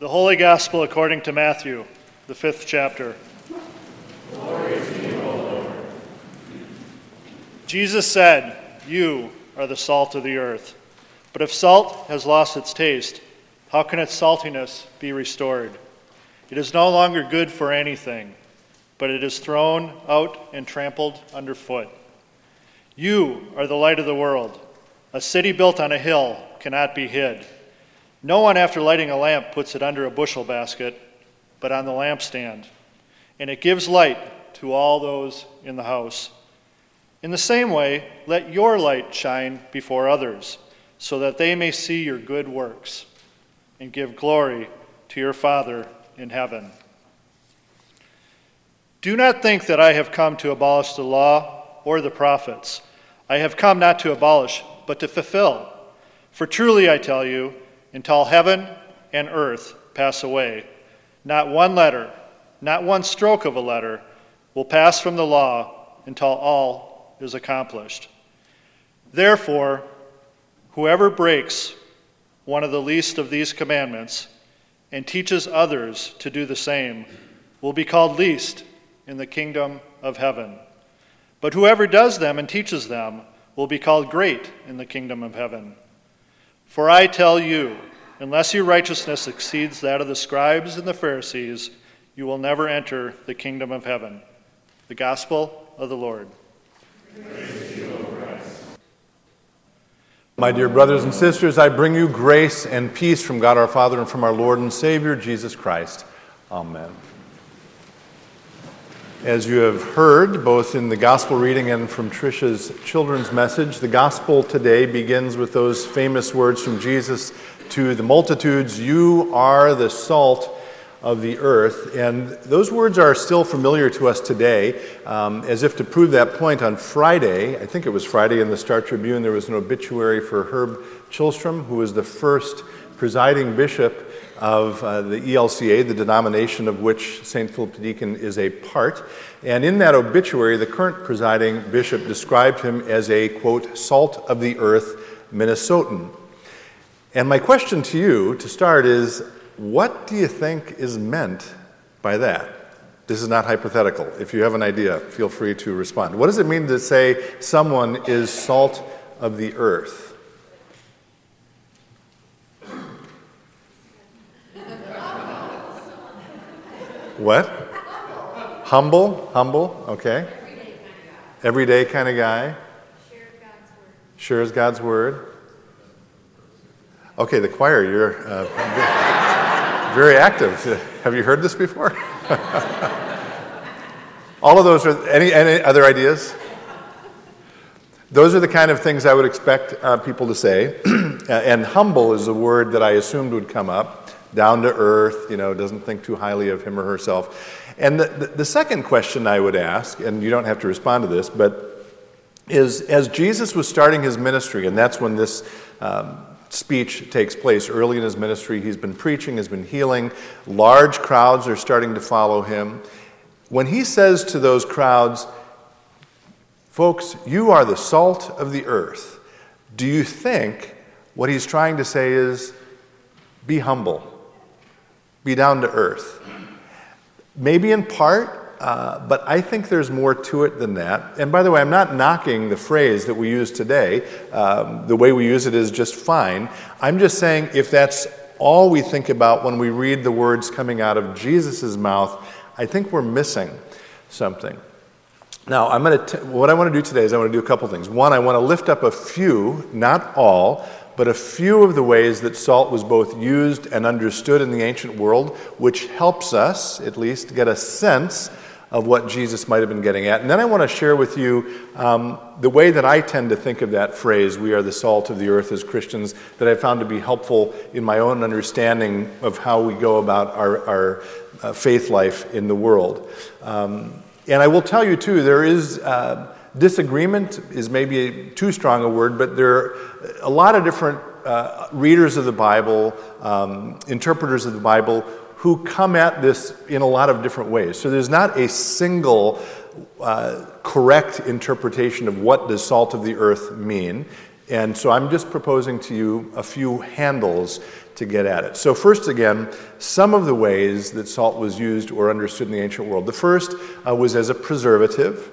The Holy Gospel according to Matthew, the fifth chapter. Jesus said, You are the salt of the earth. But if salt has lost its taste, how can its saltiness be restored? It is no longer good for anything, but it is thrown out and trampled underfoot. You are the light of the world. A city built on a hill cannot be hid. No one, after lighting a lamp, puts it under a bushel basket, but on the lampstand, and it gives light to all those in the house. In the same way, let your light shine before others, so that they may see your good works and give glory to your Father in heaven. Do not think that I have come to abolish the law or the prophets. I have come not to abolish, but to fulfill. For truly I tell you, until heaven and earth pass away. Not one letter, not one stroke of a letter will pass from the law until all is accomplished. Therefore, whoever breaks one of the least of these commandments and teaches others to do the same will be called least in the kingdom of heaven. But whoever does them and teaches them will be called great in the kingdom of heaven. For I tell you, unless your righteousness exceeds that of the scribes and the Pharisees, you will never enter the kingdom of heaven. The Gospel of the Lord. My dear brothers and sisters, I bring you grace and peace from God our Father and from our Lord and Savior, Jesus Christ. Amen. As you have heard, both in the gospel reading and from Trisha's children's message, the gospel today begins with those famous words from Jesus to the multitudes You are the salt of the earth. And those words are still familiar to us today. Um, as if to prove that point, on Friday, I think it was Friday in the Star Tribune, there was an obituary for Herb Chilstrom, who was the first presiding bishop of uh, the ELCA, the denomination of which St. Philip Deacon is a part. And in that obituary, the current presiding bishop described him as a, quote, salt of the earth Minnesotan. And my question to you to start is what do you think is meant by that? This is not hypothetical. If you have an idea, feel free to respond. What does it mean to say someone is salt of the earth? What? Humble? Humble? Okay. Everyday kind of guy. Word. Shares God's word. Okay, the choir, you're uh, very active. Have you heard this before? All of those are, any, any other ideas? Those are the kind of things I would expect uh, people to say. and humble is a word that I assumed would come up down to earth, you know, doesn't think too highly of him or herself. And the, the, the second question I would ask, and you don't have to respond to this, but is as Jesus was starting his ministry, and that's when this um, speech takes place early in his ministry, he's been preaching, has been healing, large crowds are starting to follow him. When he says to those crowds, Folks, you are the salt of the earth, do you think what he's trying to say is be humble? be down to earth. Maybe in part, uh, but I think there's more to it than that. And by the way, I'm not knocking the phrase that we use today. Um, the way we use it is just fine. I'm just saying if that's all we think about when we read the words coming out of Jesus' mouth, I think we're missing something. Now, I'm going to what I want to do today is I want to do a couple things. One, I want to lift up a few, not all, but a few of the ways that salt was both used and understood in the ancient world, which helps us, at least, get a sense of what Jesus might have been getting at. And then I want to share with you um, the way that I tend to think of that phrase, we are the salt of the earth as Christians, that I found to be helpful in my own understanding of how we go about our, our uh, faith life in the world. Um, and I will tell you, too, there is. Uh, disagreement is maybe too strong a word, but there are a lot of different uh, readers of the Bible, um, interpreters of the Bible, who come at this in a lot of different ways. So there's not a single uh, correct interpretation of what does salt of the earth mean. And so I'm just proposing to you a few handles to get at it. So, first, again, some of the ways that salt was used or understood in the ancient world. The first uh, was as a preservative.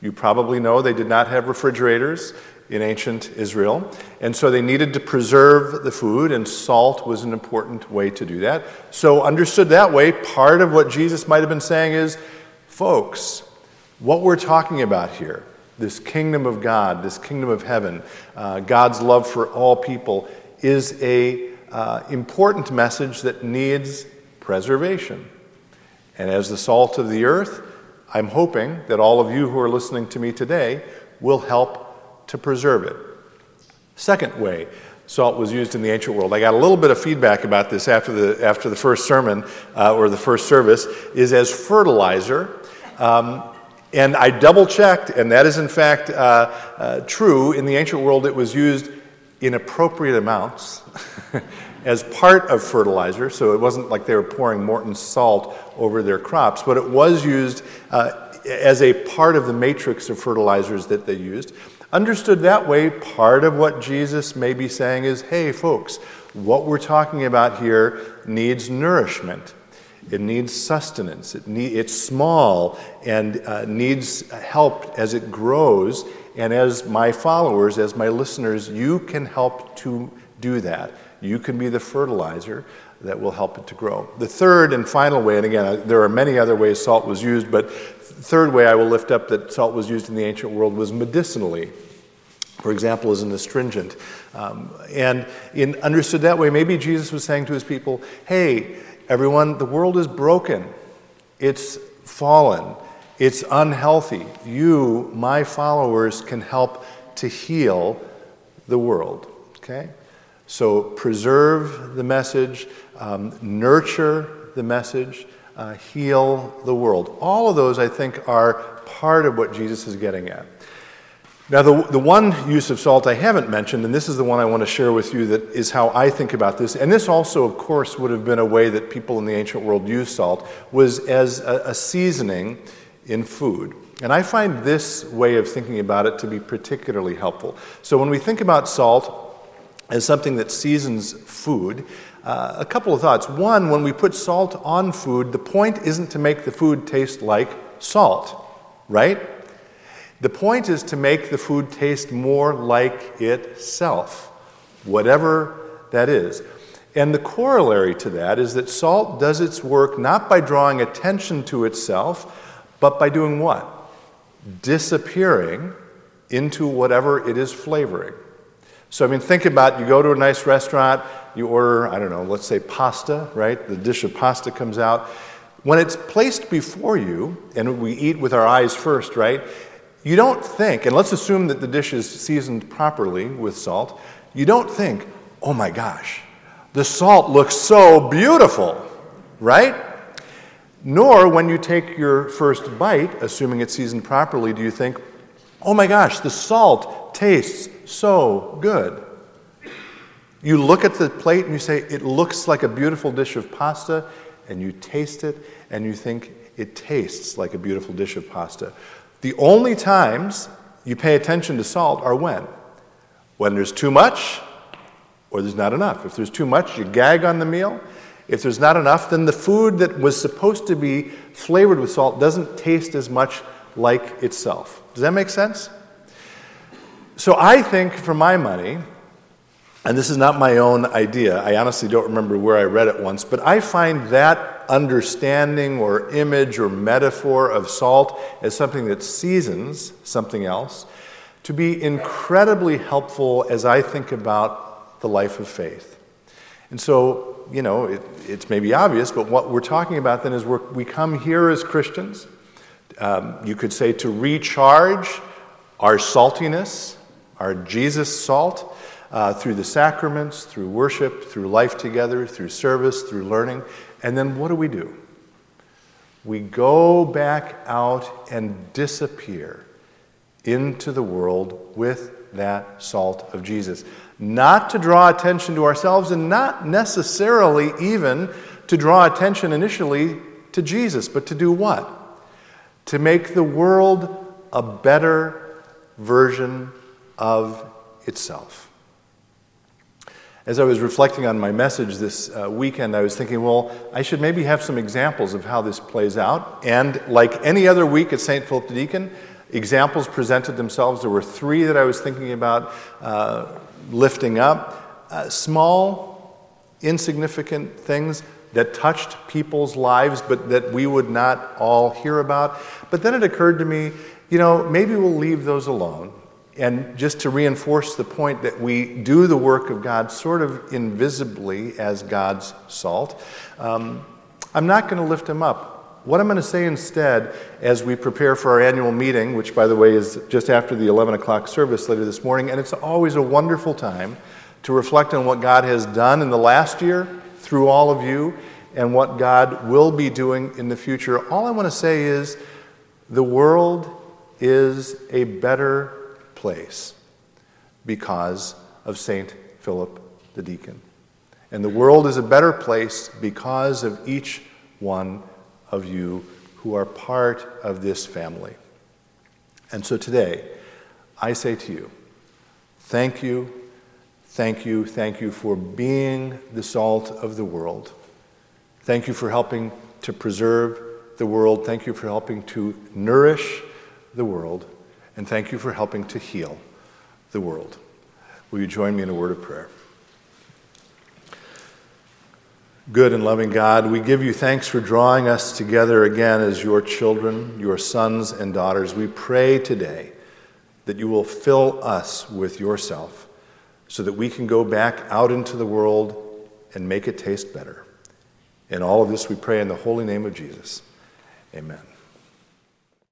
You probably know they did not have refrigerators in ancient Israel, and so they needed to preserve the food, and salt was an important way to do that. So, understood that way, part of what Jesus might have been saying is, folks, what we're talking about here, this kingdom of God, this kingdom of heaven, uh, God's love for all people, is a uh, important message that needs preservation. And as the salt of the earth, I'm hoping that all of you who are listening to me today will help to preserve it. Second way salt was used in the ancient world, I got a little bit of feedback about this after the, after the first sermon uh, or the first service, is as fertilizer. Um, and I double checked, and that is in fact uh, uh, true. In the ancient world, it was used in appropriate amounts as part of fertilizer. So it wasn't like they were pouring Morton salt over their crops, but it was used uh, as a part of the matrix of fertilizers that they used. Understood that way, part of what Jesus may be saying is hey, folks, what we're talking about here needs nourishment. It needs sustenance. It need, it's small and uh, needs help as it grows and as my followers, as my listeners, you can help to do that. You can be the fertilizer that will help it to grow. The third and final way, and again, there are many other ways salt was used, but third way I will lift up that salt was used in the ancient world was medicinally. For example, as an astringent. Um, and in understood that way, maybe Jesus was saying to his people, hey, everyone, the world is broken. It's fallen. It's unhealthy. You, my followers, can help to heal the world. Okay? So preserve the message, um, nurture the message, uh, heal the world. All of those, I think, are part of what Jesus is getting at. Now, the, the one use of salt I haven't mentioned, and this is the one I want to share with you that is how I think about this, and this also, of course, would have been a way that people in the ancient world used salt, was as a, a seasoning in food. And I find this way of thinking about it to be particularly helpful. So when we think about salt as something that seasons food, uh, a couple of thoughts. One, when we put salt on food, the point isn't to make the food taste like salt, right? The point is to make the food taste more like itself, whatever that is. And the corollary to that is that salt does its work not by drawing attention to itself, but by doing what? Disappearing into whatever it is flavoring. So, I mean, think about you go to a nice restaurant, you order, I don't know, let's say pasta, right? The dish of pasta comes out. When it's placed before you, and we eat with our eyes first, right? You don't think, and let's assume that the dish is seasoned properly with salt, you don't think, oh my gosh, the salt looks so beautiful, right? Nor, when you take your first bite, assuming it's seasoned properly, do you think, oh my gosh, the salt tastes so good. You look at the plate and you say, it looks like a beautiful dish of pasta, and you taste it and you think, it tastes like a beautiful dish of pasta. The only times you pay attention to salt are when? When there's too much or there's not enough. If there's too much, you gag on the meal. If there's not enough, then the food that was supposed to be flavored with salt doesn't taste as much like itself. Does that make sense? So I think, for my money, and this is not my own idea, I honestly don't remember where I read it once, but I find that understanding or image or metaphor of salt as something that seasons something else to be incredibly helpful as I think about the life of faith. And so you know, it, it's maybe obvious, but what we're talking about then is we come here as Christians. Um, you could say to recharge our saltiness, our Jesus salt, uh, through the sacraments, through worship, through life together, through service, through learning. And then what do we do? We go back out and disappear into the world with that salt of Jesus not to draw attention to ourselves and not necessarily even to draw attention initially to Jesus, but to do what? To make the world a better version of itself. As I was reflecting on my message this uh, weekend, I was thinking, well, I should maybe have some examples of how this plays out. And like any other week at St. Philip the Deacon, examples presented themselves. There were three that I was thinking about uh, lifting up. Uh, small, insignificant things that touched people's lives, but that we would not all hear about. But then it occurred to me, you know, maybe we'll leave those alone and just to reinforce the point that we do the work of God sort of invisibly as God's salt, um, I'm not going to lift him up. What I'm going to say instead, as we prepare for our annual meeting, which, by the way, is just after the 11 o'clock service later this morning, and it's always a wonderful time to reflect on what God has done in the last year through all of you and what God will be doing in the future. All I want to say is the world is a better place because of St. Philip the Deacon. And the world is a better place because of each one of you who are part of this family. And so today, I say to you, thank you, thank you, thank you for being the salt of the world. Thank you for helping to preserve the world. Thank you for helping to nourish the world. And thank you for helping to heal the world. Will you join me in a word of prayer? Good and loving God, we give you thanks for drawing us together again as your children, your sons and daughters. We pray today that you will fill us with yourself so that we can go back out into the world and make it taste better. In all of this, we pray in the holy name of Jesus. Amen.